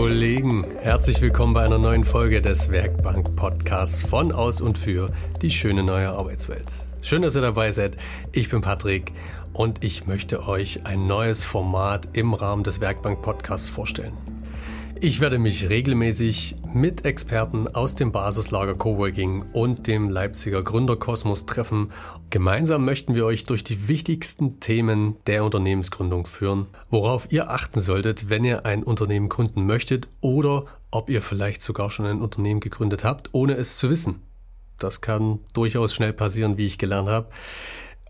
Kollegen, herzlich willkommen bei einer neuen Folge des Werkbank Podcasts von aus und für die schöne neue Arbeitswelt. Schön, dass ihr dabei seid. Ich bin Patrick und ich möchte euch ein neues Format im Rahmen des Werkbank Podcasts vorstellen. Ich werde mich regelmäßig mit Experten aus dem Basislager Coworking und dem Leipziger Gründerkosmos treffen. Gemeinsam möchten wir euch durch die wichtigsten Themen der Unternehmensgründung führen, worauf ihr achten solltet, wenn ihr ein Unternehmen gründen möchtet oder ob ihr vielleicht sogar schon ein Unternehmen gegründet habt, ohne es zu wissen. Das kann durchaus schnell passieren, wie ich gelernt habe.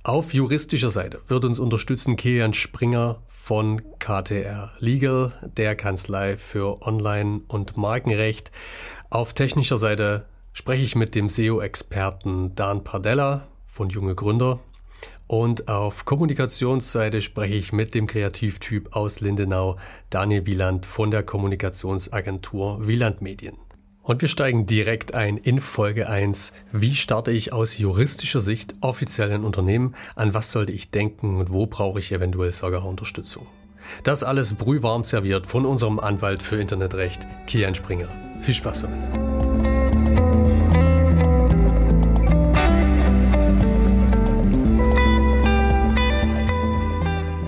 Auf juristischer Seite wird uns unterstützen Kilian Springer von KTR Legal, der Kanzlei für Online- und Markenrecht. Auf technischer Seite spreche ich mit dem SEO-Experten Dan Pardella von Junge Gründer. Und auf Kommunikationsseite spreche ich mit dem Kreativtyp aus Lindenau, Daniel Wieland von der Kommunikationsagentur Wieland Medien. Und wir steigen direkt ein in Folge 1. Wie starte ich aus juristischer Sicht offiziell ein Unternehmen? An was sollte ich denken und wo brauche ich eventuell sogar Unterstützung? Das alles brühwarm serviert von unserem Anwalt für Internetrecht, Kian Springer. Viel Spaß damit.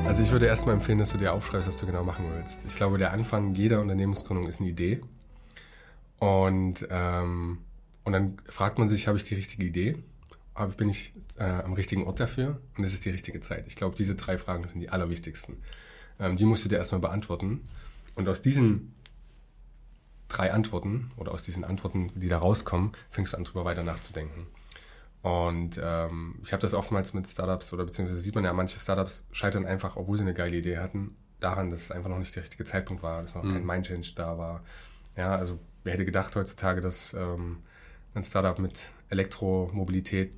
Also ich würde erstmal empfehlen, dass du dir aufschreibst, was du genau machen willst. Ich glaube, der Anfang jeder Unternehmensgründung ist eine Idee. Und, ähm, und dann fragt man sich, habe ich die richtige Idee? Aber bin ich äh, am richtigen Ort dafür? Und ist es die richtige Zeit? Ich glaube, diese drei Fragen sind die allerwichtigsten. Ähm, die musst du dir erstmal beantworten. Und aus diesen drei Antworten oder aus diesen Antworten, die da rauskommen, fängst du an, darüber weiter nachzudenken. Und ähm, ich habe das oftmals mit Startups oder beziehungsweise sieht man ja, manche Startups scheitern einfach, obwohl sie eine geile Idee hatten, daran, dass es einfach noch nicht der richtige Zeitpunkt war, dass noch mhm. kein Mindchange da war. Ja, also wer hätte gedacht heutzutage, dass ähm, ein Startup mit Elektromobilität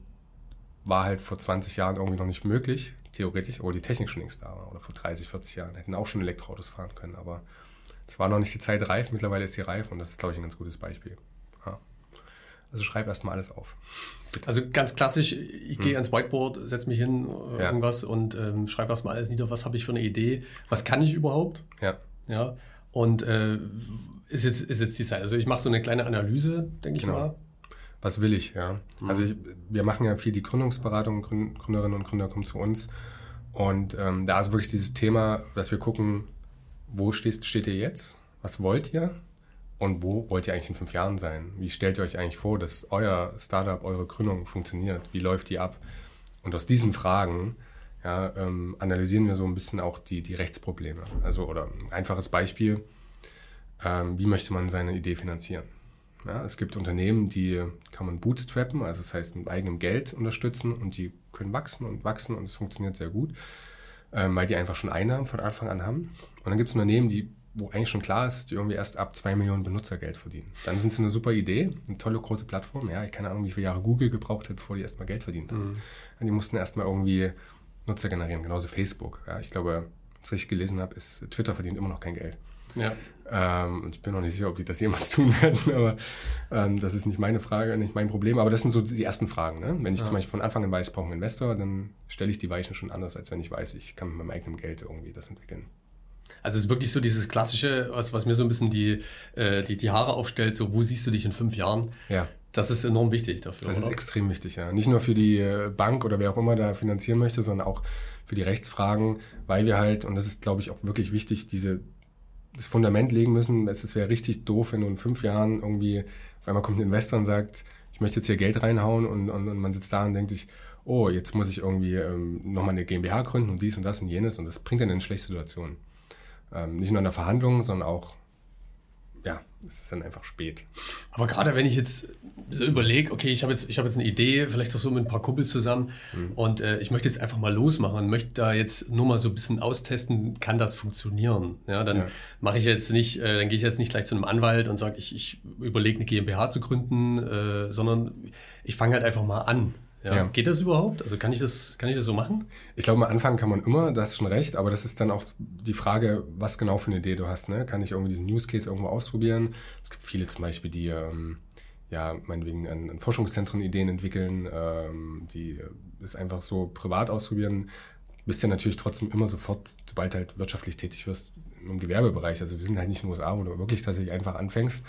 war halt vor 20 Jahren irgendwie noch nicht möglich, theoretisch, obwohl die Technik schon längst da war. Oder vor 30, 40 Jahren hätten auch schon Elektroautos fahren können. Aber es war noch nicht die Zeit reif, mittlerweile ist sie reif und das ist, glaube ich, ein ganz gutes Beispiel. Ja. Also schreib erstmal alles auf. Bitte. Also ganz klassisch, ich gehe hm. ans Whiteboard, setze mich hin, äh, ja. irgendwas und ähm, schreibe erstmal alles nieder, was habe ich für eine Idee, was kann ich überhaupt? Ja. Ja. Und äh, ist, jetzt, ist jetzt die Zeit. Also ich mache so eine kleine Analyse, denke genau. ich mal. Was will ich, ja. Mhm. Also ich, wir machen ja viel die Gründungsberatung, Gründerinnen und Gründer kommen zu uns. Und ähm, da ist wirklich dieses Thema, dass wir gucken, wo steht, steht ihr jetzt? Was wollt ihr? Und wo wollt ihr eigentlich in fünf Jahren sein? Wie stellt ihr euch eigentlich vor, dass euer Startup, eure Gründung funktioniert? Wie läuft die ab? Und aus diesen Fragen ja, ähm, analysieren wir so ein bisschen auch die, die Rechtsprobleme. Also, oder ein einfaches Beispiel, ähm, wie möchte man seine Idee finanzieren? Ja, es gibt Unternehmen, die kann man bootstrappen, also das heißt mit eigenem Geld unterstützen und die können wachsen und wachsen und es funktioniert sehr gut, ähm, weil die einfach schon Einnahmen von Anfang an haben. Und dann gibt es Unternehmen, die wo eigentlich schon klar ist, dass die irgendwie erst ab zwei Millionen Benutzer Geld verdienen. Dann sind sie eine super Idee, eine tolle große Plattform. Ja, ich keine Ahnung, wie viele Jahre Google gebraucht hat, bevor die erstmal Geld verdient haben. Mhm. Die mussten erstmal irgendwie Nutzer generieren, genauso Facebook. Ja, ich glaube, was ich gelesen habe, ist, Twitter verdient immer noch kein Geld. Ja. Ähm, und ich bin noch nicht sicher, ob die das jemals tun werden, aber ähm, das ist nicht meine Frage, nicht mein Problem. Aber das sind so die ersten Fragen. Ne? Wenn ich ja. zum Beispiel von Anfang an weiß, ich brauche einen Investor, dann stelle ich die Weichen schon anders, als wenn ich weiß, ich kann mit meinem eigenen Geld irgendwie das entwickeln. Also es ist wirklich so dieses klassische, was, was mir so ein bisschen die, äh, die, die Haare aufstellt, so wo siehst du dich in fünf Jahren? Ja. Das ist enorm wichtig dafür. Das oder? ist extrem wichtig, ja. Nicht nur für die äh, Bank oder wer auch immer da finanzieren möchte, sondern auch für die Rechtsfragen, weil wir halt, und das ist, glaube ich, auch wirklich wichtig, diese, das Fundament legen müssen. Es wäre richtig doof, wenn du in fünf Jahren irgendwie, auf einmal kommt ein Investor und sagt, ich möchte jetzt hier Geld reinhauen und, und, und man sitzt da und denkt sich, oh, jetzt muss ich irgendwie ähm, nochmal eine GmbH gründen und dies und das und jenes und das bringt dann in schlechte Situation. Ähm, nicht nur in der Verhandlung, sondern auch es ist dann einfach spät. Aber gerade wenn ich jetzt so überlege, okay, ich habe jetzt, hab jetzt eine Idee, vielleicht auch so mit ein paar Kumpels zusammen mhm. und äh, ich möchte jetzt einfach mal losmachen und möchte da jetzt nur mal so ein bisschen austesten, kann das funktionieren? Ja, dann ja. mache ich jetzt nicht, äh, dann gehe ich jetzt nicht gleich zu einem Anwalt und sage, ich, ich überlege eine GmbH zu gründen, äh, sondern ich fange halt einfach mal an. Ja. ja. Geht das überhaupt? Also kann ich das, kann ich das so machen? Ich glaube, am Anfang kann man immer, da hast du schon recht, aber das ist dann auch die Frage, was genau für eine Idee du hast. Ne? Kann ich irgendwie diesen Use Case irgendwo ausprobieren? Es gibt viele zum Beispiel, die ähm, ja, meinetwegen an, an Forschungszentren Ideen entwickeln, ähm, die es einfach so privat ausprobieren. Bist ja natürlich trotzdem immer sofort, sobald halt wirtschaftlich tätig wirst, im Gewerbebereich. Also wir sind halt nicht in den USA, wo du wirklich tatsächlich einfach anfängst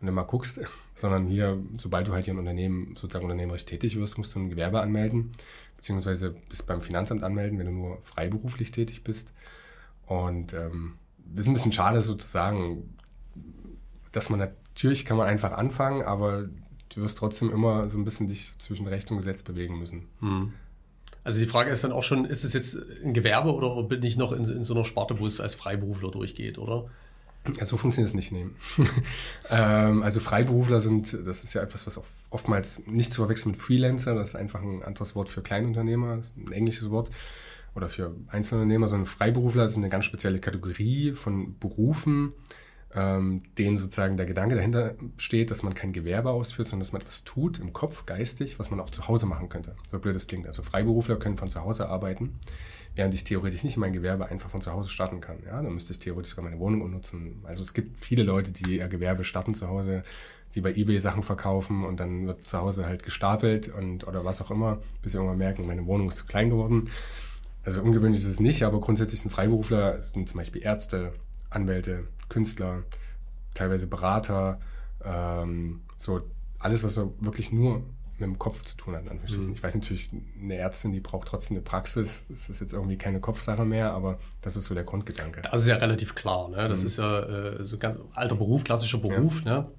und dann mal guckst, sondern hier, sobald du halt hier ein Unternehmen, sozusagen unternehmerisch tätig wirst, musst du ein Gewerbe anmelden, beziehungsweise bist beim Finanzamt anmelden, wenn du nur freiberuflich tätig bist. Und ähm, das ist ein bisschen schade sozusagen, dass man natürlich kann man einfach anfangen, aber du wirst trotzdem immer so ein bisschen dich zwischen Recht und Gesetz bewegen müssen. Hm. Also die Frage ist dann auch schon, ist es jetzt ein Gewerbe oder bin ich noch in, in so einer Sparte, wo es als Freiberufler durchgeht, oder? Ja, so funktioniert es nicht, nehmen. ähm, also Freiberufler sind, das ist ja etwas, was oftmals nicht zu verwechseln mit Freelancer, das ist einfach ein anderes Wort für Kleinunternehmer, ein englisches Wort, oder für Einzelunternehmer, sondern Freiberufler sind eine ganz spezielle Kategorie von Berufen, ähm, denen sozusagen der Gedanke dahinter steht, dass man kein Gewerbe ausführt, sondern dass man etwas tut im Kopf, geistig, was man auch zu Hause machen könnte. So blöd das klingt. Also Freiberufler können von zu Hause arbeiten, während ich theoretisch nicht mein Gewerbe einfach von zu Hause starten kann. Ja, dann müsste ich theoretisch sogar meine Wohnung umnutzen. Also es gibt viele Leute, die ihr Gewerbe starten zu Hause, die bei eBay Sachen verkaufen und dann wird zu Hause halt gestapelt und oder was auch immer, bis sie irgendwann merken, meine Wohnung ist zu klein geworden. Also ungewöhnlich ist es nicht, aber grundsätzlich sind Freiberufler, sind zum Beispiel Ärzte, Anwälte, Künstler, teilweise Berater, ähm, so alles, was so wirklich nur mit dem Kopf zu tun hat. Mhm. Ich weiß natürlich, eine Ärztin, die braucht trotzdem eine Praxis. Es ist jetzt irgendwie keine Kopfsache mehr, aber das ist so der Grundgedanke. Das ist ja relativ klar. Ne? Das mhm. ist ja äh, so ein ganz alter Beruf, klassischer Beruf. Ja. Ne?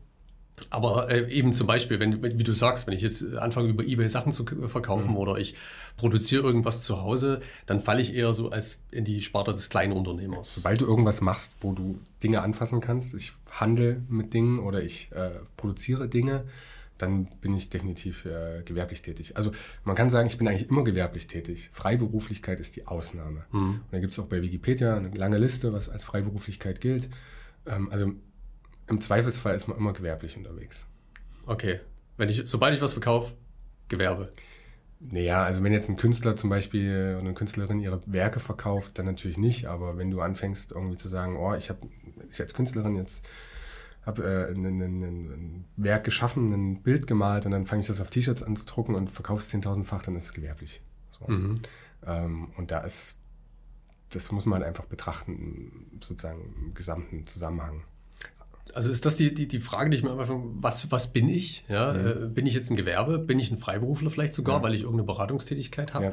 Aber äh, eben zum Beispiel, wenn, wie du sagst, wenn ich jetzt anfange über Ebay Sachen zu verkaufen mhm. oder ich produziere irgendwas zu Hause, dann falle ich eher so als in die Sparte des kleinen Unternehmers. Sobald du irgendwas machst, wo du Dinge anfassen kannst, ich handle mit Dingen oder ich äh, produziere Dinge, dann bin ich definitiv äh, gewerblich tätig. Also man kann sagen, ich bin eigentlich immer gewerblich tätig. Freiberuflichkeit ist die Ausnahme. Mhm. Und da gibt es auch bei Wikipedia eine lange Liste, was als Freiberuflichkeit gilt. Ähm, also im Zweifelsfall ist man immer gewerblich unterwegs. Okay. Wenn ich, sobald ich was verkaufe, Gewerbe. Naja, also wenn jetzt ein Künstler zum Beispiel oder eine Künstlerin ihre Werke verkauft, dann natürlich nicht. Aber wenn du anfängst irgendwie zu sagen, oh, ich habe ich als Künstlerin jetzt habe äh, ein, ein, ein, Werk geschaffen, ein Bild gemalt und dann fange ich das auf T-Shirts an zu drucken und verkaufe es 10.000-fach, dann ist es gewerblich. So. Mhm. Ähm, und da ist, das muss man halt einfach betrachten, sozusagen im gesamten Zusammenhang. Also ist das die, die, die Frage, die ich mir einfach, was, was bin ich? Ja, mhm. äh, bin ich jetzt ein Gewerbe? Bin ich ein Freiberufler vielleicht sogar, ja. weil ich irgendeine Beratungstätigkeit habe? Ja.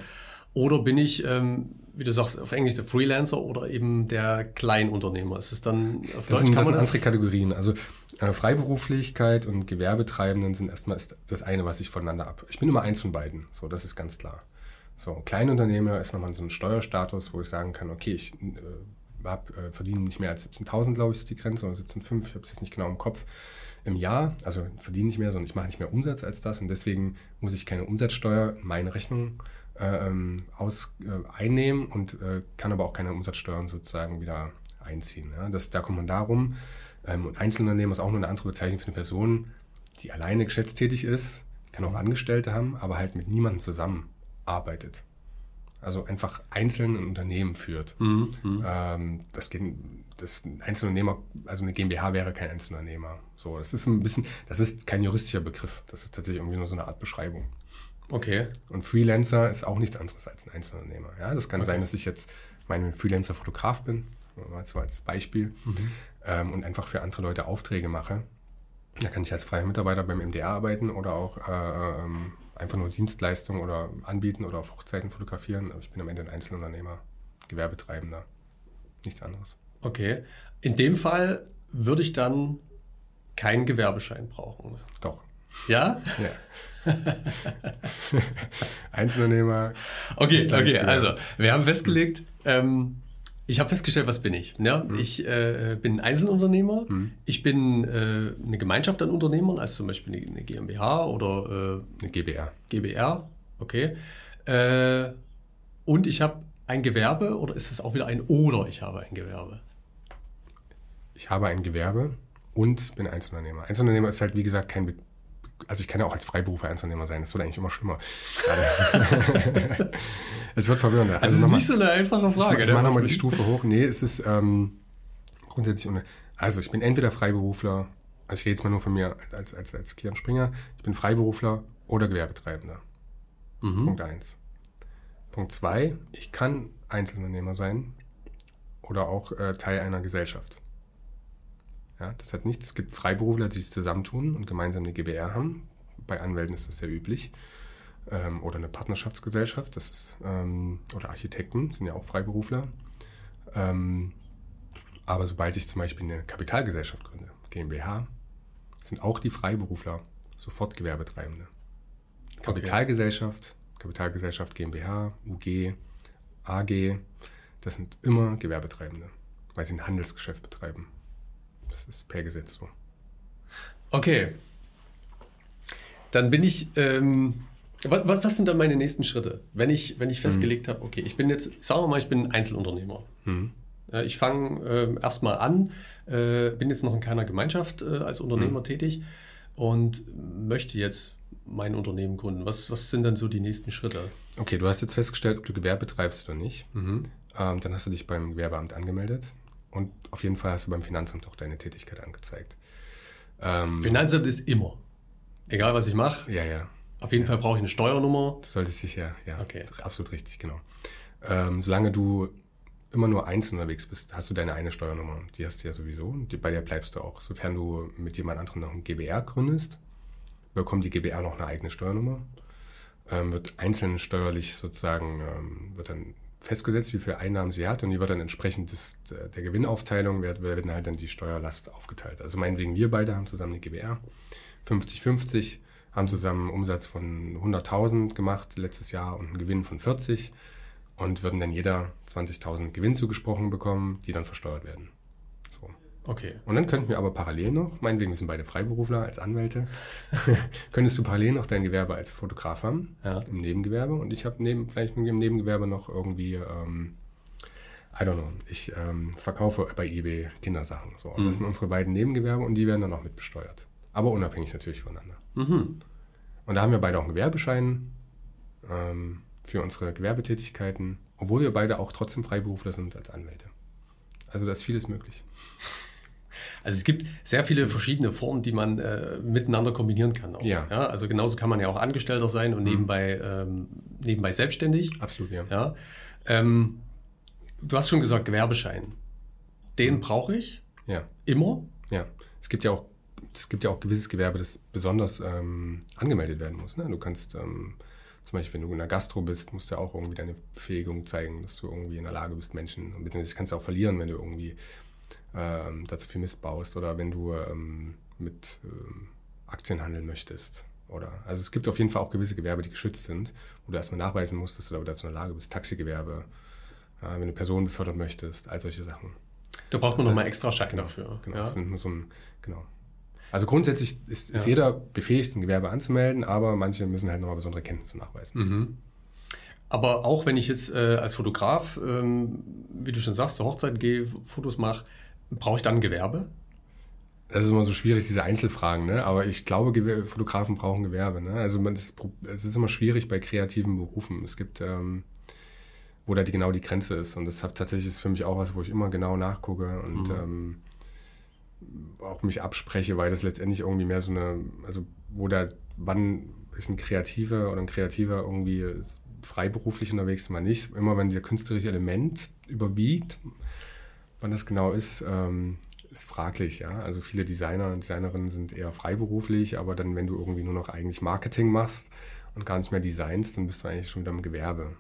Oder bin ich, ähm, wie du sagst, auf Englisch der Freelancer oder eben der Kleinunternehmer? Ist es dann auf das Deutsch, sind, das sind andere Kategorien. Also äh, Freiberuflichkeit und Gewerbetreibenden sind erstmal das eine, was ich voneinander ab. Ich bin immer eins von beiden. So, das ist ganz klar. So, Kleinunternehmer ist nochmal so ein Steuerstatus, wo ich sagen kann, okay, ich äh, hab, äh, verdienen nicht mehr als 17.000, glaube ich, ist die Grenze, oder 17.500, ich habe es jetzt nicht genau im Kopf, im Jahr. Also verdiene nicht mehr, sondern ich mache nicht mehr Umsatz als das und deswegen muss ich keine Umsatzsteuer in meine Rechnung äh, ähm, aus, äh, einnehmen und äh, kann aber auch keine Umsatzsteuern sozusagen wieder einziehen. Ja? Das, da kommt man darum. Ähm, und Einzelunternehmen ist auch nur eine andere Bezeichnung für eine Person, die alleine geschäftstätig ist, kann auch Angestellte haben, aber halt mit niemandem zusammenarbeitet also einfach einzeln ein Unternehmen führt. Mhm, mhm. ähm, das geht, das Einzelunternehmer, also eine GmbH wäre kein Einzelunternehmer. So, das ist ein bisschen, das ist kein juristischer Begriff. Das ist tatsächlich irgendwie nur so eine Art Beschreibung. Okay. Und Freelancer ist auch nichts anderes als ein Einzelunternehmer. Ja, das kann okay. sein, dass ich jetzt mein Freelancer-Fotograf bin, mal so als Beispiel, mhm. ähm, und einfach für andere Leute Aufträge mache. Da kann ich als freier Mitarbeiter beim MDR arbeiten oder auch äh, ähm, einfach nur Dienstleistungen oder anbieten oder auf Hochzeiten fotografieren. Aber ich bin am Ende ein Einzelunternehmer, Gewerbetreibender, nichts anderes. Okay. In dem Fall würde ich dann keinen Gewerbeschein brauchen. Doch. Ja? Ja. Einzelunternehmer. Okay, okay, also wir haben festgelegt, ähm, ich habe festgestellt, was bin ich? Ja, mhm. Ich äh, bin ein Einzelunternehmer. Mhm. Ich bin äh, eine Gemeinschaft an Unternehmern, also zum Beispiel eine, eine GmbH oder äh, eine GBR. GBR, okay. Äh, und ich habe ein Gewerbe oder ist es auch wieder ein oder ich habe ein Gewerbe? Ich habe ein Gewerbe und bin Einzelunternehmer. Einzelunternehmer ist halt, wie gesagt, kein also ich kann ja auch als Freiberufer Einzelunternehmer sein, das wird eigentlich immer schlimmer. es wird verwirrender. Also, also ist nicht so eine einfache Frage. Ich, ich mache nochmal die Stufe hoch. Nee, es ist ähm, grundsätzlich ohne. Also ich bin entweder Freiberufler, also ich rede jetzt mal nur von mir als, als, als Kian Springer, ich bin Freiberufler oder Gewerbetreibender. Mhm. Punkt eins. Punkt zwei, ich kann Einzelunternehmer sein oder auch äh, Teil einer Gesellschaft. Ja, das hat nichts. Es gibt Freiberufler, die sich zusammentun und gemeinsam eine GbR haben. Bei Anwälten ist das sehr üblich. Ähm, oder eine Partnerschaftsgesellschaft, das ist, ähm, oder Architekten sind ja auch Freiberufler. Ähm, aber sobald ich zum Beispiel eine Kapitalgesellschaft gründe, GmbH, sind auch die Freiberufler sofort Gewerbetreibende. Kapitalgesellschaft, Kapitalgesellschaft GmbH, UG, AG, das sind immer Gewerbetreibende, weil sie ein Handelsgeschäft betreiben. Das ist per Gesetz so. Okay. Dann bin ich. Ähm, was, was, sind dann meine nächsten Schritte? Wenn ich, wenn ich festgelegt mhm. habe, okay, ich bin jetzt, sagen wir mal, ich bin Einzelunternehmer. Mhm. Ich fange äh, erstmal an, äh, bin jetzt noch in keiner Gemeinschaft äh, als Unternehmer mhm. tätig und möchte jetzt mein Unternehmen gründen. Was, was sind dann so die nächsten Schritte? Okay, du hast jetzt festgestellt, ob du Gewerbe betreibst oder nicht. Mhm. Ähm, dann hast du dich beim Gewerbeamt angemeldet und auf jeden Fall hast du beim Finanzamt auch deine Tätigkeit angezeigt. Ähm, Finanzamt ist immer. Egal, was ich mache. Ja, ja. Auf jeden ja. Fall brauche ich eine Steuernummer. Du solltest dich ja, ja. Okay. Absolut richtig, genau. Ähm, solange du immer nur einzeln unterwegs bist, hast du deine eine Steuernummer. Die hast du ja sowieso und bei der bleibst du auch. Sofern du mit jemand anderem noch ein GBR gründest, bekommt die GBR noch eine eigene Steuernummer. Ähm, wird einzeln steuerlich sozusagen, ähm, wird dann festgesetzt, wie viele Einnahmen sie hat und die wird dann entsprechend des, der Gewinnaufteilung, wird, werden halt dann die Steuerlast aufgeteilt. Also meinetwegen wir beide haben zusammen eine GBR, 50-50, haben zusammen einen Umsatz von 100.000 gemacht letztes Jahr und einen Gewinn von 40 und würden dann jeder 20.000 Gewinn zugesprochen bekommen, die dann versteuert werden. Okay. Und dann könnten wir aber parallel noch, meinetwegen, wir sind beide Freiberufler als Anwälte, könntest du parallel noch dein Gewerbe als Fotograf haben, ja. im Nebengewerbe. Und ich habe neben, vielleicht im Nebengewerbe noch irgendwie, ähm, I don't know, ich ähm, verkaufe bei eBay Kindersachen. So. Mhm. Das sind unsere beiden Nebengewerbe und die werden dann auch mit besteuert. Aber unabhängig natürlich voneinander. Mhm. Und da haben wir beide auch einen Gewerbeschein. Ähm, für unsere Gewerbetätigkeiten, obwohl wir beide auch trotzdem Freiberufler sind als Anwälte. Also da ist vieles möglich. Also es gibt sehr viele verschiedene Formen, die man äh, miteinander kombinieren kann. Auch, ja. ja. Also genauso kann man ja auch Angestellter sein und mhm. nebenbei, ähm, nebenbei selbstständig. Absolut, ja. ja. Ähm, du hast schon gesagt, Gewerbeschein. Den mhm. brauche ich. Ja. Immer. Ja. Es gibt ja auch, es gibt ja auch gewisses Gewerbe, das besonders ähm, angemeldet werden muss. Ne? Du kannst ähm, zum Beispiel, wenn du in der Gastro bist, musst du auch irgendwie deine Befähigung zeigen, dass du irgendwie in der Lage bist, Menschen, beziehungsweise kannst du auch verlieren, wenn du irgendwie ähm, dazu viel Mist baust oder wenn du ähm, mit ähm, Aktien handeln möchtest. Oder, also es gibt auf jeden Fall auch gewisse Gewerbe, die geschützt sind, wo du erstmal nachweisen musst, dass du dazu in der Lage bist. Taxigewerbe, ja, wenn du Personen befördern möchtest, all solche Sachen. Da braucht man nochmal extra Schein genau, dafür. Genau, ja? so ein, genau. Also grundsätzlich ist, ist ja. jeder befähigt, ein Gewerbe anzumelden, aber manche müssen halt nochmal besondere Kenntnisse nachweisen. Mhm. Aber auch wenn ich jetzt äh, als Fotograf, ähm, wie du schon sagst, zur Hochzeit gehe, Fotos mache, brauche ich dann ein Gewerbe? Das ist immer so schwierig, diese Einzelfragen, ne? aber ich glaube, Gewer Fotografen brauchen Gewerbe. Ne? Also man, es ist immer schwierig bei kreativen Berufen. Es gibt, ähm, wo da die, genau die Grenze ist. Und das hat tatsächlich ist für mich auch was, wo ich immer genau nachgucke und mhm. ähm, auch mich abspreche, weil das letztendlich irgendwie mehr so eine, also wo da, wann ist ein Kreativer oder ein Kreativer irgendwie freiberuflich unterwegs, man nicht. Immer wenn der künstlerische Element überwiegt, wann das genau ist, ähm, ist fraglich, ja. Also viele Designer und Designerinnen sind eher freiberuflich, aber dann, wenn du irgendwie nur noch eigentlich Marketing machst und gar nicht mehr designst, dann bist du eigentlich schon wieder im Gewerbe.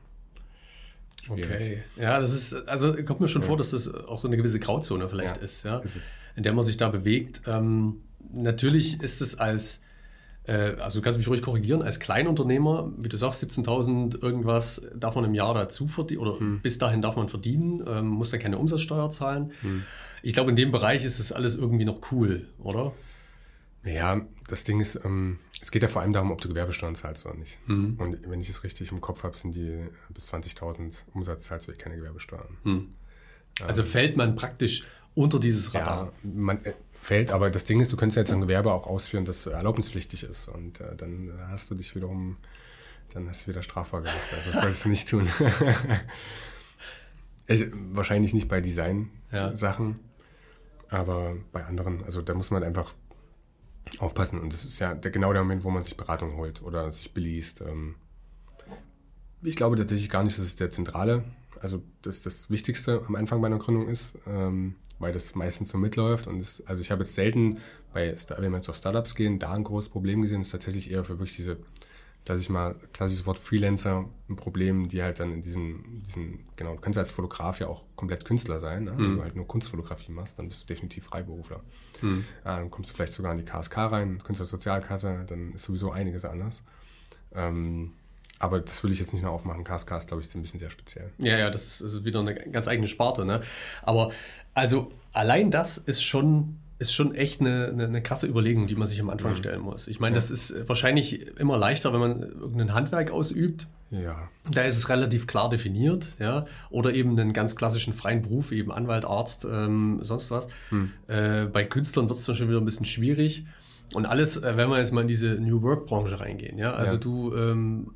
Okay. Ja, das ist, also kommt mir schon ja. vor, dass das auch so eine gewisse Grauzone vielleicht ja, ist, ja, ist in der man sich da bewegt. Ähm, natürlich ist es als, also du kannst mich ruhig korrigieren, als Kleinunternehmer, wie du sagst, 17.000 irgendwas darf man im Jahr dazu verdienen, oder hm. bis dahin darf man verdienen, ähm, muss da keine Umsatzsteuer zahlen. Hm. Ich glaube, in dem Bereich ist es alles irgendwie noch cool, oder? Ja, das Ding ist, ähm, es geht ja vor allem darum, ob du Gewerbesteuern zahlst oder nicht. Mhm. Und wenn ich es richtig im Kopf habe, sind die bis 20.000 Umsatz zahlst du keine Gewerbesteuern. Mhm. Also ähm, fällt man praktisch unter dieses Radar? Ja, man äh, fällt, aber das Ding ist, du könntest ja jetzt ein Gewerbe auch ausführen, das erlaubnispflichtig ist. Und äh, dann hast du dich wiederum, dann hast du wieder strafbar gemacht. Also das sollst du nicht tun. also, wahrscheinlich nicht bei Design-Sachen, ja. aber bei anderen. Also da muss man einfach aufpassen. Und das ist ja der, genau der Moment, wo man sich Beratung holt oder sich beliest. Ähm, ich glaube tatsächlich gar nicht, dass es der zentrale also das das Wichtigste am Anfang meiner Gründung ist, ähm, weil das meistens so mitläuft. Und es, also ich habe jetzt selten, bei, wenn wir jetzt auf Startups gehen, da ein großes Problem gesehen. Das ist tatsächlich eher für wirklich diese, dass ich mal, klassisches Wort Freelancer, ein Problem, die halt dann in diesen, diesen genau, du kannst als Fotograf ja auch komplett Künstler sein. Ne? Wenn mhm. du halt nur Kunstfotografie machst, dann bist du definitiv Freiberufler. Mhm. Ja, dann kommst du vielleicht sogar in die KSK rein, Künstlersozialkasse, dann ist sowieso einiges anders. Ähm, aber das will ich jetzt nicht mehr aufmachen. Ist, glaube ich, ein bisschen sehr speziell. Ja, ja, das ist also wieder eine ganz eigene Sparte. Ne? Aber also allein das ist schon, ist schon echt eine, eine, eine krasse Überlegung, die man sich am Anfang mhm. stellen muss. Ich meine, ja. das ist wahrscheinlich immer leichter, wenn man irgendein Handwerk ausübt. Ja. Da ist es relativ klar definiert, ja. Oder eben einen ganz klassischen freien Beruf, eben Anwalt, Arzt, ähm, sonst was. Mhm. Äh, bei Künstlern wird es dann schon wieder ein bisschen schwierig. Und alles, äh, wenn wir jetzt mal in diese New Work-Branche reingehen, ja. Also ja. du ähm,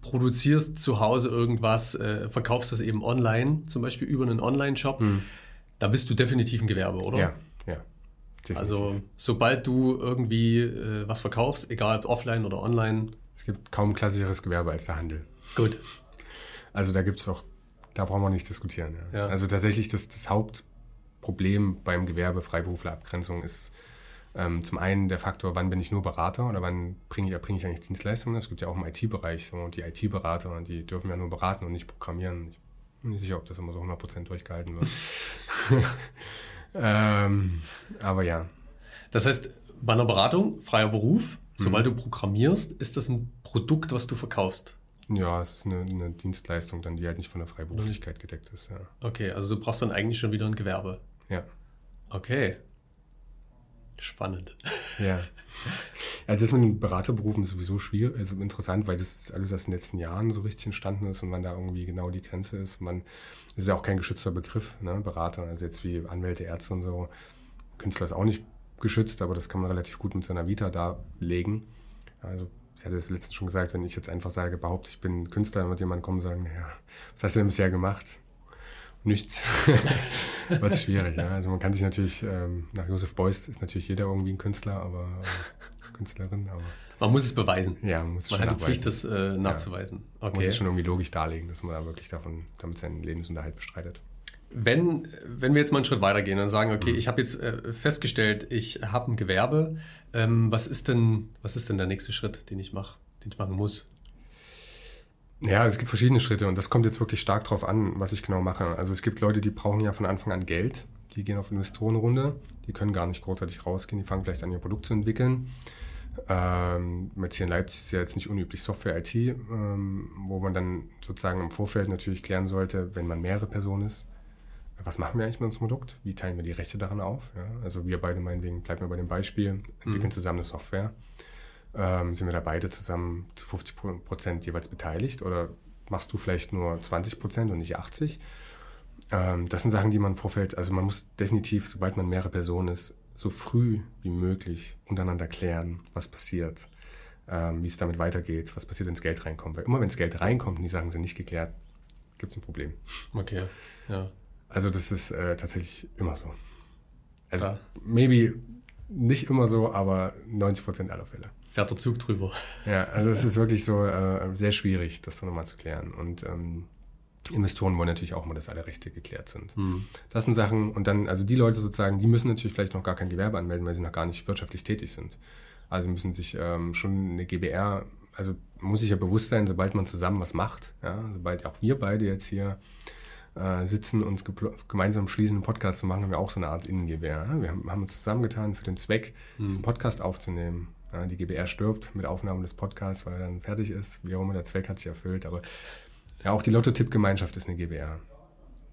produzierst zu Hause irgendwas, äh, verkaufst das eben online, zum Beispiel über einen Online-Shop, hm. da bist du definitiv ein Gewerbe, oder? Ja, ja. Definitiv. Also sobald du irgendwie äh, was verkaufst, egal ob offline oder online. Es gibt kaum klassischeres Gewerbe als der Handel. Gut. Also da gibt es auch, da brauchen wir nicht diskutieren. Ja. Ja. Also tatsächlich das, das Hauptproblem beim Gewerbe Freiberuflerabgrenzung ist ähm, zum einen der Faktor, wann bin ich nur Berater oder wann bringe ich, erbringe ich eigentlich Dienstleistungen. Es gibt ja auch im IT-Bereich so und die IT-Berater, die dürfen ja nur beraten und nicht programmieren. Ich bin nicht sicher, ob das immer so 100% durchgehalten wird. ähm, aber ja. Das heißt, bei einer Beratung, freier Beruf, sobald mhm. du programmierst, ist das ein Produkt, was du verkaufst? Ja, es ist eine, eine, Dienstleistung dann, die halt nicht von der Freiberuflichkeit gedeckt ist. Ja. Okay, also du brauchst dann eigentlich schon wieder ein Gewerbe. Ja. Okay. Spannend. Ja. Also das mit den Beraterberufen ist sowieso schwierig, also interessant, weil das alles in den letzten Jahren so richtig entstanden ist und wann da irgendwie genau die Grenze ist. Man das ist ja auch kein geschützter Begriff, ne? Berater, also jetzt wie Anwälte, Ärzte und so. Künstler ist auch nicht geschützt, aber das kann man relativ gut mit seiner Vita darlegen. Also ich hatte das letztens schon gesagt, wenn ich jetzt einfach sage, behaupte, ich bin Künstler, dann wird jemand kommen und sagen, ja, was hast du denn bisher gemacht? Nichts. wird schwierig. Ja? Also man kann sich natürlich, ähm, nach Josef Beuys ist natürlich jeder irgendwie ein Künstler, aber äh, Künstlerin. Aber man muss es beweisen. Ja, man muss es Man hat die Pflicht, das äh, nachzuweisen. Ja. Okay. Man muss es schon irgendwie logisch darlegen, dass man da wirklich davon, damit seinen Lebensunterhalt bestreitet. Wenn, wenn wir jetzt mal einen Schritt weitergehen und sagen, okay, mhm. ich habe jetzt äh, festgestellt, ich habe ein Gewerbe, ähm, was, ist denn, was ist denn der nächste Schritt, den ich mache, den ich machen muss? Ja, es gibt verschiedene Schritte und das kommt jetzt wirklich stark drauf an, was ich genau mache. Also es gibt Leute, die brauchen ja von Anfang an Geld, die gehen auf Investorenrunde, die können gar nicht großartig rausgehen, die fangen vielleicht an, ihr Produkt zu entwickeln. Ähm, jetzt hier in Leipzig ist ja jetzt nicht unüblich Software-IT, ähm, wo man dann sozusagen im Vorfeld natürlich klären sollte, wenn man mehrere Personen ist, was machen wir eigentlich mit unserem Produkt? Wie teilen wir die Rechte daran auf? Ja? Also wir beide meinetwegen, bleiben wir bei dem Beispiel, entwickeln mhm. zusammen eine Software ähm, sind wir da beide zusammen zu 50 Prozent jeweils beteiligt oder machst du vielleicht nur 20 Prozent und nicht 80? Ähm, das sind Sachen, die man im Vorfeld, also man muss definitiv, sobald man mehrere Personen ist, so früh wie möglich untereinander klären, was passiert, ähm, wie es damit weitergeht, was passiert, wenn das Geld reinkommt. Weil immer wenn das Geld reinkommt und die Sachen sind nicht geklärt, gibt es ein Problem. Okay, ja. Also das ist äh, tatsächlich immer so. Also ja. maybe nicht immer so, aber 90 Prozent aller Fälle fährt der Zug drüber. Ja, also es ist wirklich so äh, sehr schwierig, das dann nochmal zu klären. Und ähm, Investoren wollen natürlich auch mal, dass alle Rechte geklärt sind. Mhm. Das sind Sachen, und dann, also die Leute sozusagen, die müssen natürlich vielleicht noch gar kein Gewerbe anmelden, weil sie noch gar nicht wirtschaftlich tätig sind. Also müssen sich ähm, schon eine GBR, also muss sich ja bewusst sein, sobald man zusammen was macht, ja, sobald auch wir beide jetzt hier äh, sitzen, uns gemeinsam schließen, einen Podcast zu machen, haben wir auch so eine Art Innen-GBR. Wir haben, haben, uns zusammengetan für den Zweck, mhm. diesen Podcast aufzunehmen ja, die GBR stirbt mit Aufnahme des Podcasts, weil er dann fertig ist. Wie auch immer, der Zweck hat sich erfüllt. Aber ja, auch die Lotto-Tipp-Gemeinschaft ist eine GBR.